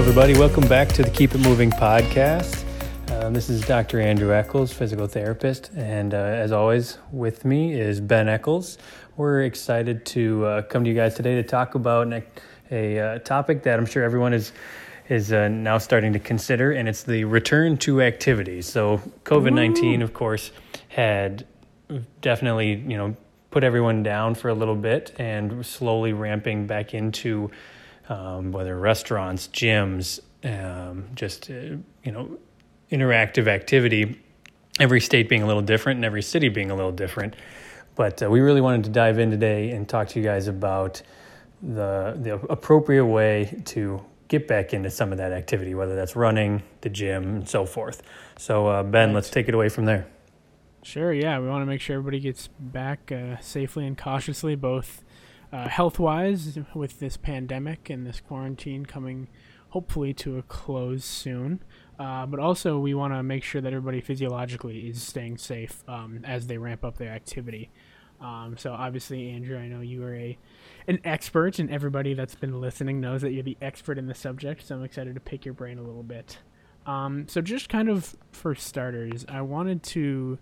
everybody. Welcome back to the Keep It Moving podcast. Um, this is Dr. Andrew Eccles, physical therapist, and uh, as always, with me is Ben Eccles. We're excited to uh, come to you guys today to talk about a, a uh, topic that I'm sure everyone is is uh, now starting to consider, and it's the return to activity. So, COVID nineteen, of course, had definitely you know put everyone down for a little bit, and slowly ramping back into um, whether restaurants, gyms, um, just uh, you know interactive activity. Every state being a little different, and every city being a little different. But uh, we really wanted to dive in today and talk to you guys about the the appropriate way to get back into some of that activity, whether that's running, the gym, and so forth. So, uh, Ben, right. let's take it away from there. Sure. Yeah, we want to make sure everybody gets back uh, safely and cautiously, both uh, health wise, with this pandemic and this quarantine coming hopefully to a close soon. Uh, but also, we want to make sure that everybody physiologically is staying safe um, as they ramp up their activity. Um, so, obviously, Andrew, I know you are a an expert, and everybody that's been listening knows that you're the expert in the subject. So, I'm excited to pick your brain a little bit. Um, so, just kind of for starters, I wanted to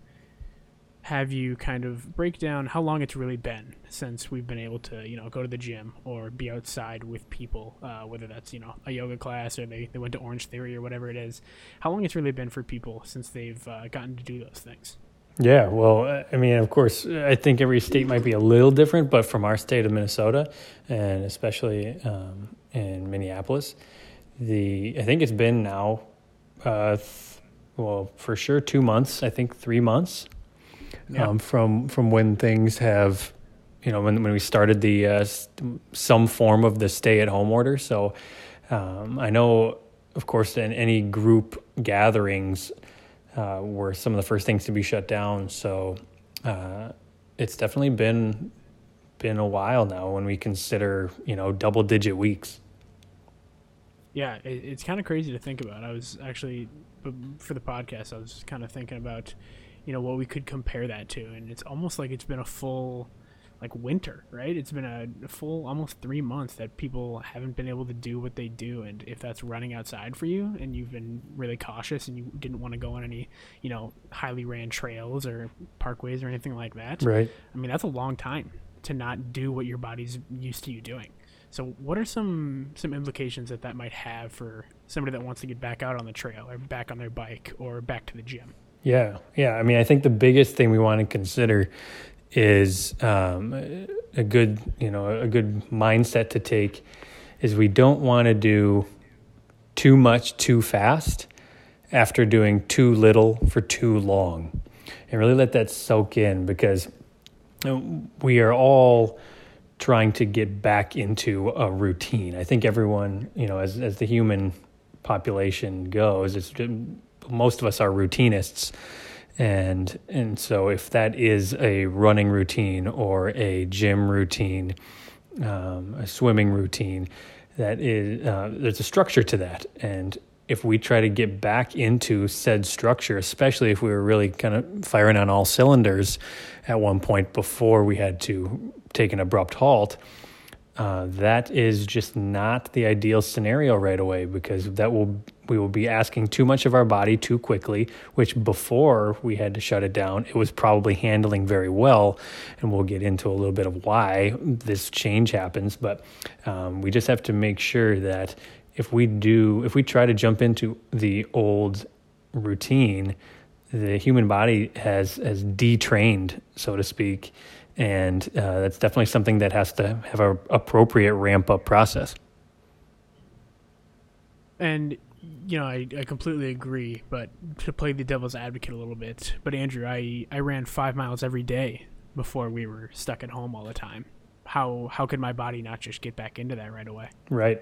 have you kind of break down how long it's really been since we've been able to, you know, go to the gym or be outside with people, uh, whether that's, you know, a yoga class or they, they went to Orange Theory or whatever it is. How long it's really been for people since they've uh, gotten to do those things? Yeah, well, I mean, of course, I think every state might be a little different, but from our state of Minnesota, and especially um, in Minneapolis, the I think it's been now, uh, well, for sure, two months. I think three months yeah. um, from from when things have, you know, when when we started the uh, some form of the stay at home order. So um, I know, of course, in any group gatherings uh, were some of the first things to be shut down. So uh, it's definitely been been a while now when we consider you know double digit weeks. Yeah, it, it's kind of crazy to think about. I was actually for the podcast, I was kind of thinking about you know what we could compare that to. And it's almost like it's been a full like winter right? It's been a, full almost three months that people haven't been able to do what they do. And if that's running outside for you and you've been really cautious and you didn't want to go on any you know highly ran trails or parkways or anything like that right. I mean that's a long time to not do what your body's used to you doing. So what are some some implications that that might have for somebody that wants to get back out on the trail or back on their bike or back to the gym yeah, yeah. I mean, I think the biggest thing we want to consider is um, a good, you know, a good mindset to take is we don't want to do too much too fast after doing too little for too long, and really let that soak in because we are all trying to get back into a routine. I think everyone, you know, as as the human population goes, it's most of us are routinists. And and so if that is a running routine or a gym routine um, a swimming routine that is uh, there's a structure to that. And if we try to get back into said structure especially if we were really kind of firing on all cylinders at one point before we had to take an abrupt halt uh, that is just not the ideal scenario right away because that will we will be asking too much of our body too quickly which before we had to shut it down it was probably handling very well. And we'll get into a little bit of why this change happens. But um, we just have to make sure that if we do if we try to jump into the old routine the human body has has detrained so to speak. And uh, that's definitely something that has to have an appropriate ramp up process. And you know, I, I completely agree. But to play the devil's advocate a little bit, but Andrew, I I ran five miles every day before we were stuck at home all the time. How how could my body not just get back into that right away? Right.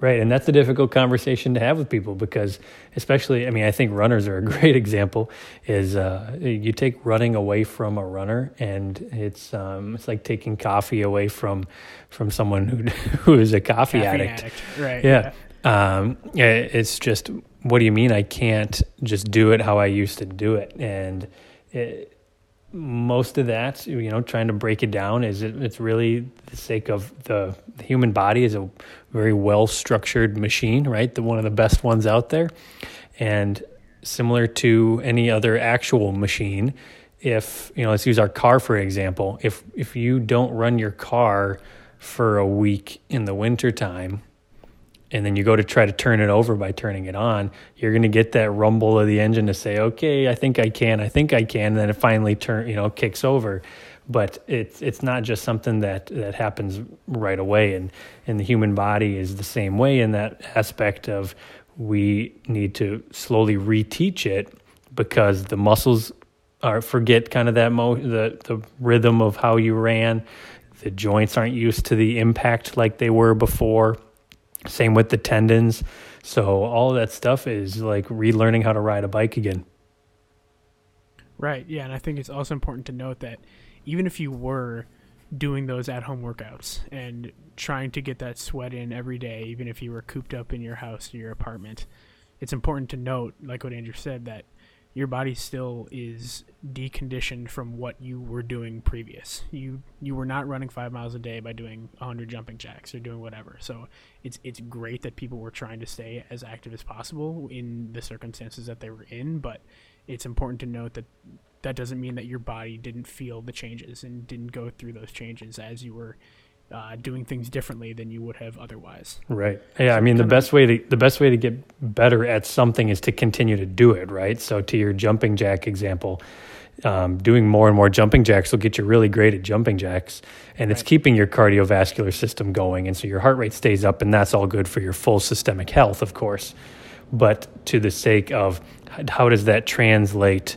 Right, and that's a difficult conversation to have with people because, especially, I mean, I think runners are a great example. Is uh, you take running away from a runner, and it's um, it's like taking coffee away from from someone who who is a coffee addict. addict. Right. Yeah. yeah. Um, it's just, what do you mean I can't just do it how I used to do it? And it, most of that, you know, trying to break it down is it, it's really the sake of the, the human body is a very well structured machine, right? The one of the best ones out there, and similar to any other actual machine. If you know, let's use our car for example. If if you don't run your car for a week in the wintertime, and then you go to try to turn it over by turning it on, you're going to get that rumble of the engine to say, "Okay, I think I can, I think I can," and then it finally turn, you know, kicks over. But it's it's not just something that that happens right away, and and the human body is the same way in that aspect of we need to slowly reteach it because the muscles are forget kind of that mo the the rhythm of how you ran. The joints aren't used to the impact like they were before same with the tendons. So all that stuff is like relearning how to ride a bike again. Right. Yeah, and I think it's also important to note that even if you were doing those at home workouts and trying to get that sweat in every day, even if you were cooped up in your house or your apartment, it's important to note, like what Andrew said, that your body still is deconditioned from what you were doing previous. You you were not running five miles a day by doing 100 jumping jacks or doing whatever. So it's it's great that people were trying to stay as active as possible in the circumstances that they were in, but it's important to note that that doesn't mean that your body didn't feel the changes and didn't go through those changes as you were uh, doing things differently than you would have otherwise. Right. Yeah. So I mean, the best way to the best way to get better at something is to continue to do it. Right. So to your jumping jack example, um, doing more and more jumping jacks will get you really great at jumping jacks, and it's keeping your cardiovascular system going, and so your heart rate stays up, and that's all good for your full systemic health, of course. But to the sake of how does that translate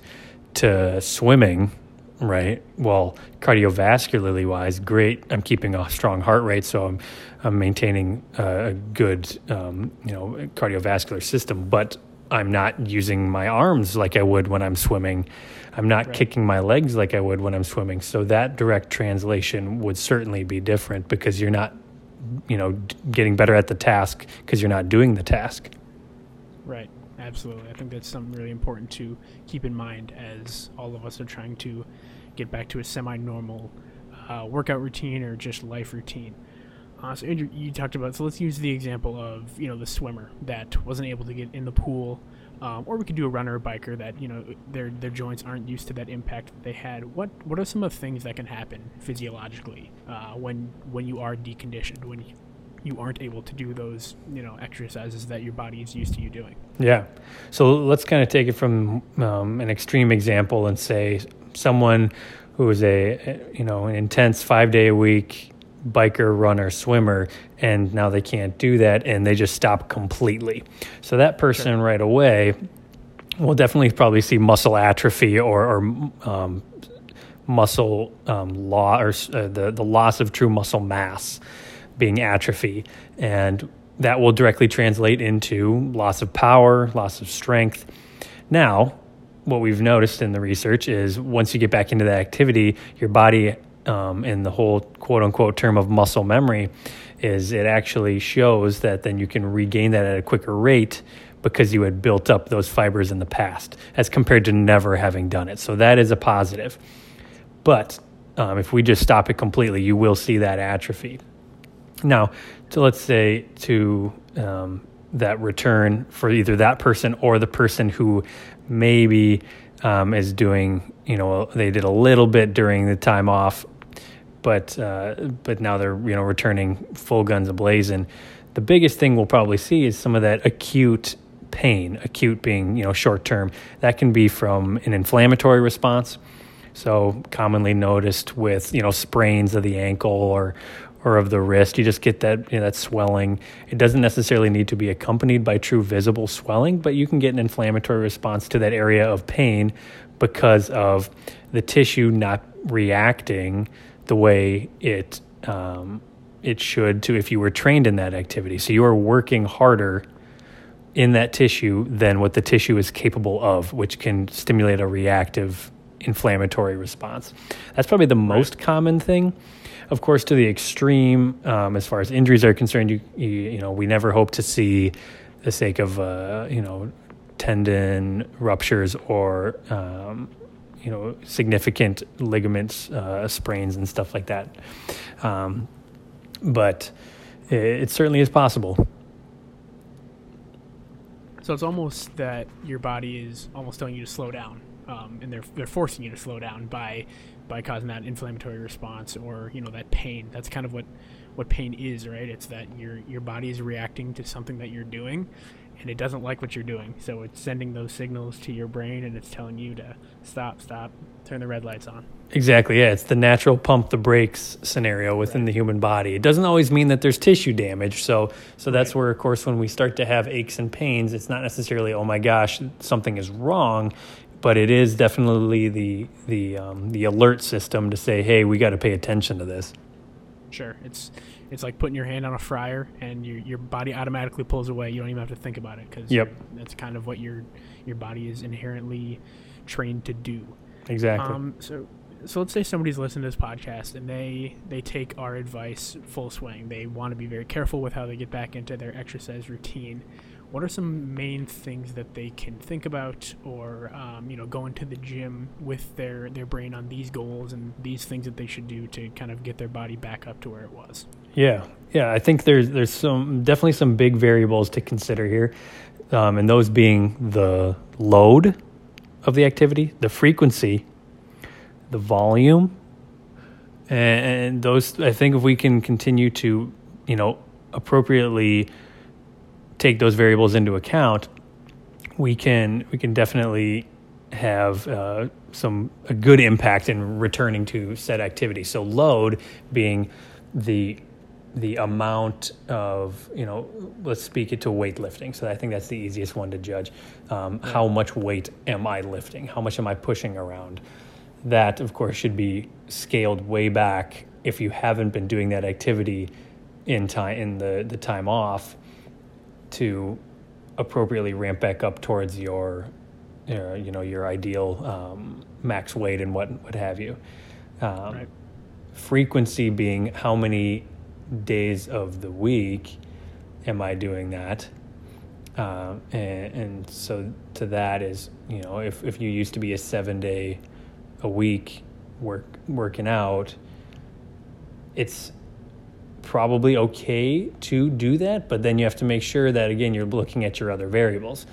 to swimming? Right? Well, cardiovascularly wise, great. I'm keeping a strong heart rate, so I'm I'm maintaining a good um, you know cardiovascular system. But I'm not using my arms like I would when I'm swimming. I'm not right. kicking my legs like I would when I'm swimming. So that direct translation would certainly be different because you're not, you know, getting better at the task because you're not doing the task. Right. Absolutely. I think that's something really important to keep in mind as all of us are trying to get back to a semi normal uh, workout routine or just life routine. Uh, so, Andrew, you talked about, so let's use the example of, you know, the swimmer that wasn't able to get in the pool. Um, or we could do a runner or biker that you know their their joints aren't used to that impact that they had. What what are some of the things that can happen physiologically uh, when when you are deconditioned when you, you aren't able to do those you know exercises that your body is used to you doing. Yeah, so let's kind of take it from um, an extreme example and say someone who is a you know an intense five day a week biker, runner, swimmer, and now they can't do that and they just stop completely. So that person sure. right away will definitely probably see muscle atrophy or, or um, muscle um, law or uh, the the loss of true muscle mass being atrophy, and that will directly translate into loss of power, loss of strength. Now, what we've noticed in the research is once you get back into that activity, your body um, and the whole quote unquote term of muscle memory is it actually shows that then you can regain that at a quicker rate because you had built up those fibers in the past as compared to never having done it. So that is a positive. But um, if we just stop it completely, you will see that atrophy. Now, to let's say to um, that return for either that person or the person who maybe um, is doing, you know, they did a little bit during the time off, but uh, but now they're you know returning full guns ablazing. The biggest thing we'll probably see is some of that acute pain, acute being you know short term. That can be from an inflammatory response. So commonly noticed with you know sprains of the ankle or or of the wrist. You just get that you know, that swelling. It doesn't necessarily need to be accompanied by true visible swelling, but you can get an inflammatory response to that area of pain because of the tissue not reacting the way it um, it should to if you were trained in that activity. So you are working harder in that tissue than what the tissue is capable of, which can stimulate a reactive inflammatory response. That's probably the most common thing of course, to the extreme, um, as far as injuries are concerned, you, you, you know we never hope to see the sake of uh, you know tendon ruptures or um, you know significant ligaments uh, sprains and stuff like that. Um, but it, it certainly is possible. So it's almost that your body is almost telling you to slow down, um, and they're they're forcing you to slow down by by causing that inflammatory response or you know that pain. That's kind of what what pain is, right? It's that your your body is reacting to something that you're doing, and it doesn't like what you're doing. So it's sending those signals to your brain, and it's telling you to stop, stop, turn the red lights on. Exactly. Yeah, it's the natural pump the brakes scenario within right. the human body. It doesn't always mean that there's tissue damage. So, so that's right. where, of course, when we start to have aches and pains, it's not necessarily, oh my gosh, something is wrong but it is definitely the the um, the alert system to say, hey, we got to pay attention to this. Sure, it's it's like putting your hand on a fryer and your your body automatically pulls away. You don't even have to think about it because yep. that's kind of what your your body is inherently trained to do. Exactly. Um, so so let's say somebody's listening to this podcast and they they take our advice full swing. They want to be very careful with how they get back into their exercise routine what are some main things that they can think about or um, you know go into the gym with their their brain on these goals and these things that they should do to kind of get their body back up to where it was? Yeah. Yeah i think there's there's some definitely some big variables to consider here um, and those being the load of the activity the frequency the volume and those i think if we can continue to you know appropriately take those variables into account, we can we can definitely have uh, some a good impact in returning to said activity. So load being the the amount of you know let's speak it to weightlifting. So i think that's the easiest one to judge. Um, yeah. how much weight am i lifting? How much am i pushing around? That of course should be scaled way back. If you haven't been doing that activity in time in the the time off to appropriately ramp back up towards your, uh, you know, your ideal um, max weight and what what have you. Um, right. Frequency being how many days of the week am I doing that? Uh, and, and, so to that is, you know, if, if you used to be a seven day a week work working out, it's probably okay to do that, but then you have to make sure that again you're looking at your other variables.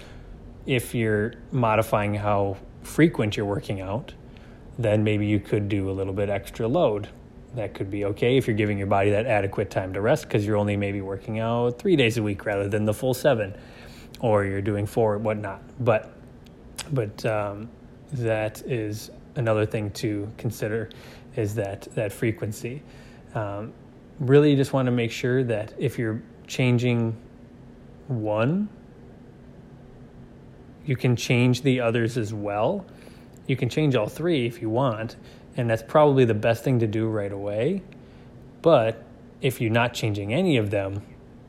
If you're modifying how frequent you're working out, then maybe you could do a little bit extra load. That could be okay if you're giving your body that adequate time to rest because you're only maybe working out three days a week rather than the full seven, or you're doing four, whatnot. But but um, that is another thing to consider is that that frequency. Um, really just want to make sure that if you're changing one, you can change the others as well. You can change all three if you want, and that's probably the best thing to do right away. But if you're not changing any of them,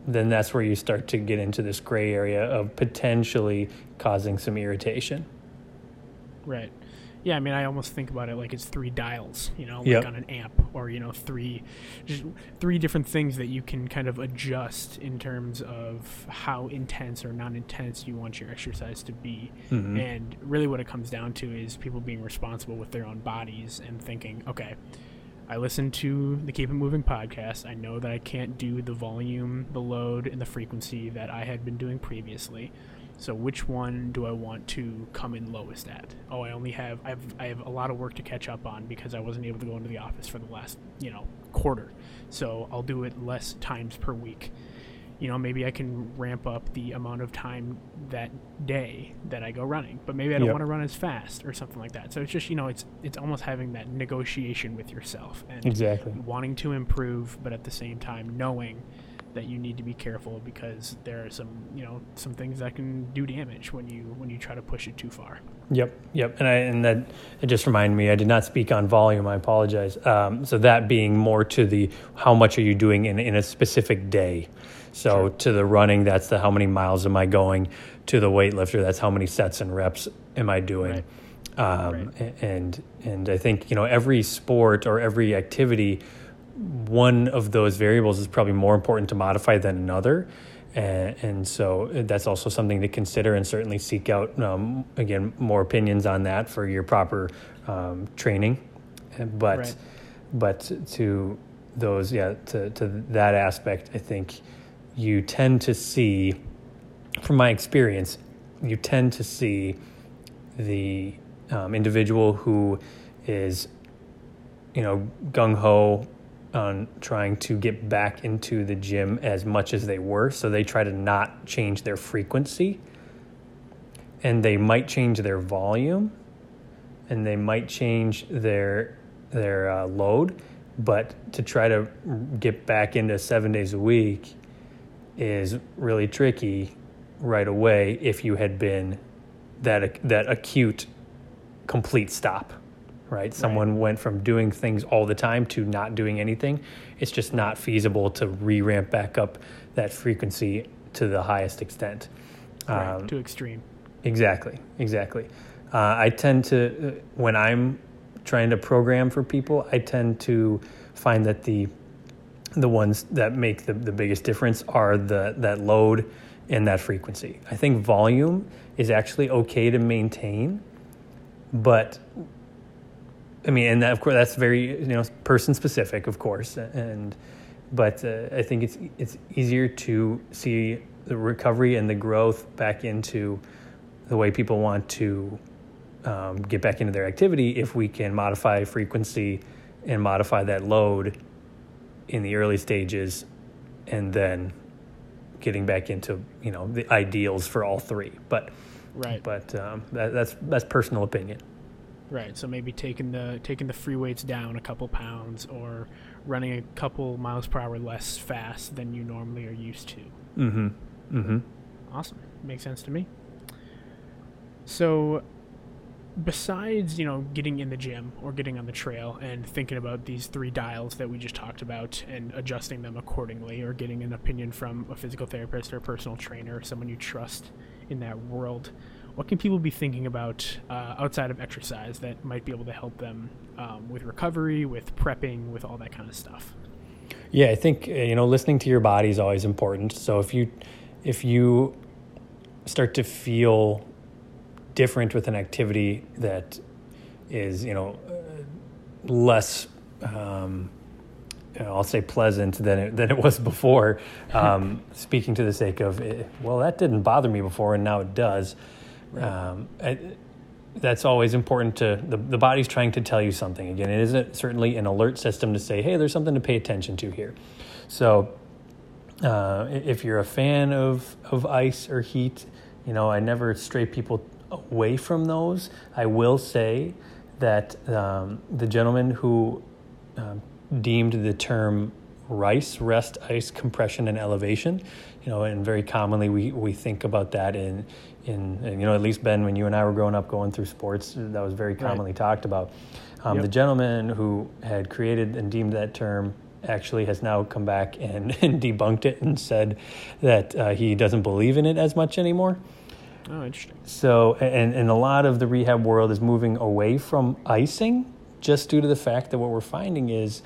then that's where you start to get into this gray area of potentially causing some irritation. Right. Yeah, I mean, I almost think about it like it's three dials, you know, like yep. on an amp, or you know, three, just three different things that you can kind of adjust in terms of how intense or non-intense you want your exercise to be. Mm-hmm. And really, what it comes down to is people being responsible with their own bodies and thinking, okay, I listen to the Keep It Moving podcast. I know that I can't do the volume, the load, and the frequency that I had been doing previously. So which one do I want to come in lowest at? Oh, I only have I have I have a lot of work to catch up on because I wasn't able to go into the office for the last, you know, quarter. So I'll do it less times per week. You know, maybe I can ramp up the amount of time that day that I go running, but maybe I don't yep. want to run as fast or something like that. So it's just, you know, it's it's almost having that negotiation with yourself and exactly wanting to improve, but at the same time knowing that you need to be careful because there are some you know some things that can do damage when you when you try to push it too far. Yep, yep, and I and that it just reminded me I did not speak on volume. I apologize. Um, so that being more to the how much are you doing in in a specific day. So sure. to the running, that's the how many miles am I going. To the weightlifter, that's how many sets and reps am I doing. Right. Um, right. And and I think you know every sport or every activity one of those variables is probably more important to modify than another. And, and so that's also something to consider and certainly seek out, um, again, more opinions on that for your proper um, training, but Right. but to those yeah to to that aspect, I think you tend to see, from my experience, you tend to see the um, individual who is, you know, gung ho on trying to get back into the gym as much as they were. So they try to not change their frequency. And they might change their volume. And they might change their their uh, load. But to try to get back into seven days a week is really tricky right away if you had been that that acute complete stop right someone went from doing things all the time to not doing anything it's just not feasible to re-ramp back up that frequency to the highest extent Right, Um, too extreme. Exactly, exactly. Uh, I tend to, uh, when I'm trying to program for people, I tend to find that the the ones that make the, the biggest difference are the that load and that frequency. I think volume is actually okay to maintain, but I mean, and that, of course that's very you know person specific, of course, and but uh, I think it's it's easier to see the recovery and the growth back into the way people want to um, get back into their activity if we can modify frequency and modify that load in the early stages and then getting back into you know the ideals for all three but Right. but um, that, that's that's personal opinion Right. So maybe taking the taking the free weights down a couple pounds or running a couple miles per hour less fast than you normally are used to. mm-hmm mm-hmm Awesome. Makes sense to me. So besides, you know, getting in the gym or getting on the trail and thinking about these three dials that we just talked about and adjusting them accordingly or getting an opinion from a physical therapist or a personal trainer, someone you trust in that world, what can people be thinking about uh, outside of exercise that might be able to help them um, with recovery, with prepping, with all that kind of stuff? Yeah, I think uh, you know listening to your body is always important. So if you if you start to feel different with an activity that is you know uh, less um, I'll say pleasant than it, than it was before. Um, speaking to the sake of, eh, well, that didn't bother me before, and now it does. Um, that's always important to the, the body's trying to tell you something. Again, it isn't certainly an alert system to say, hey, there's something to pay attention to here. So, uh, if you're a fan of, of ice or heat, you know, I never stray people away from those. I will say that um, the gentleman who um, deemed the term RICE, rest, ice, compression, and elevation, you know, and very commonly we, we think about that in, in, and, you know, at least Ben, when you and I were growing up going through sports, that was very commonly talked about. Um, Yep. The gentleman who had created and deemed that term actually has now come back and, and debunked it and said that uh, he doesn't believe in it as much anymore. Oh, interesting. So, and, and a lot of the rehab world is moving away from icing just due to the fact that what we're finding is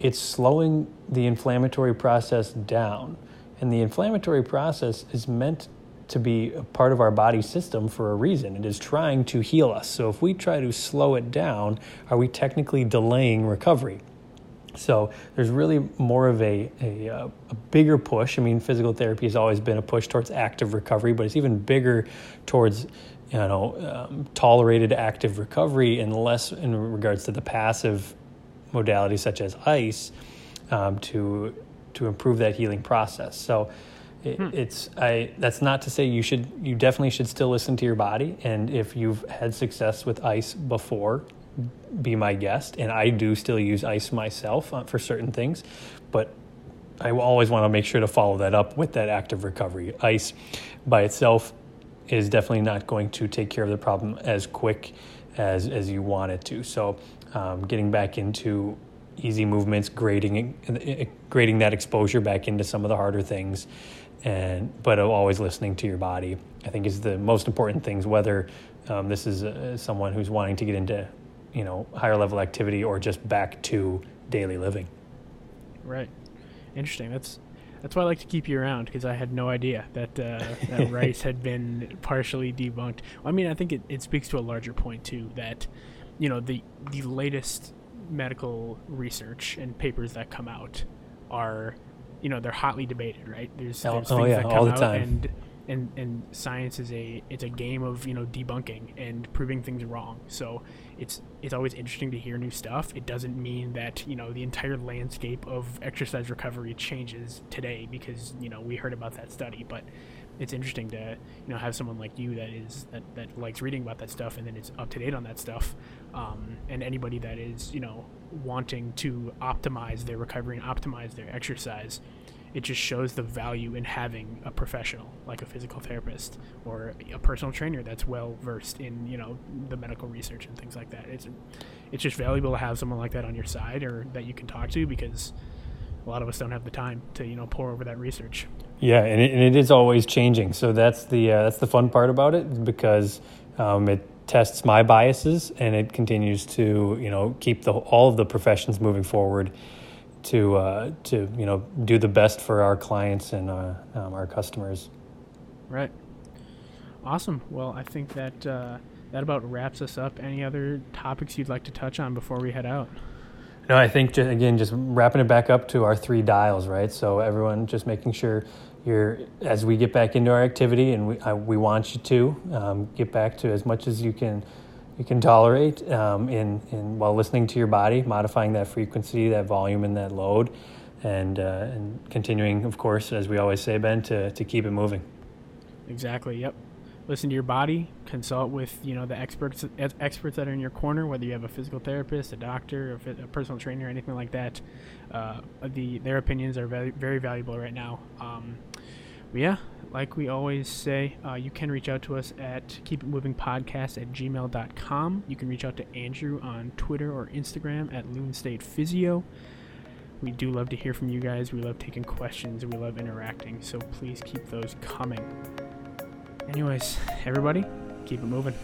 it's slowing the inflammatory process down. And the inflammatory process is meant to be a part of our body system for a reason. It is trying to heal us. So, if we try to slow it down, are we technically delaying recovery? So there's really more of a, a, uh, a bigger push. I mean, physical therapy has always been a push towards active recovery, but it's even bigger towards you know um, tolerated active recovery and less in regards to the passive modalities such as ice um, to to improve that healing process. So it, it's I that's not to say you should you definitely should still listen to your body and if you've had success with ice before be my guest. And I do still use ice myself uh, for certain things but I always want to make sure to follow that up with that active recovery. Ice by itself is definitely not going to take care of the problem as quick as as you want it to. So um, getting back into easy movements grading grading that exposure back into some of the harder things and but always listening to your body i think is the most important things whether um, this is uh, someone who's wanting to get into you know higher level activity or just back to daily living Right. Interesting. That's that's why I like to keep you around because I had no idea that uh, that rice had been partially debunked. I mean, I think it, it speaks to a larger point too that you know the the latest medical research and papers that come out are you know they're hotly debated right? There's, Oh- there's oh, things yeah, that come all the out time. and and and science is a it's a game of you know debunking and proving things wrong. So it's it's always interesting to hear new stuff. It doesn't mean that you know the entire landscape of exercise recovery changes today because you know we heard about that study but it's interesting to you know have someone like you that is that, that likes reading about that stuff and then is up to date on that stuff. Um, and anybody that is you know wanting to optimize their recovery and optimize their exercise it just shows the value in having a professional like a physical therapist or a personal trainer that's well versed in you know the medical research and things like that. It's it's just valuable to have someone like that on your side or that you can talk to because a lot of us don't have the time to you know pour over that research Yeah, and it, and it is always changing. So that's the uh, that's the fun part about it because um, it tests my biases and it continues to you know keep the all of the professions moving forward to uh, to you know do the best for our clients and uh, um, our customers. Right. Awesome. Well, I think that uh, that about wraps us up. Any other topics you'd like to touch on before we head out? No, I think just, again, just wrapping it back up to our three dials, right? So everyone, just making sure you're as we get back into our activity, and we I, we want you to um, get back to as much as you can you can tolerate um, in in while listening to your body, modifying that frequency, that volume, and that load, and uh, and continuing, of course, as we always say, Ben, to to keep it moving. Exactly. Yep. Listen to your body. Consult with you know the experts experts that are in your corner. Whether you have a physical therapist, a doctor, a, a personal trainer, or anything like that. Uh, the their opinions are very very valuable right now. Um, but yeah, like we always say, uh, you can reach out to us at keepitmovingpodcast at gmail.com. You can reach out to Andrew on Twitter or Instagram at Loon State Physio. We do love to hear from you guys. We love taking questions. We love interacting. So please keep those coming. Anyways, everybody, keep it moving.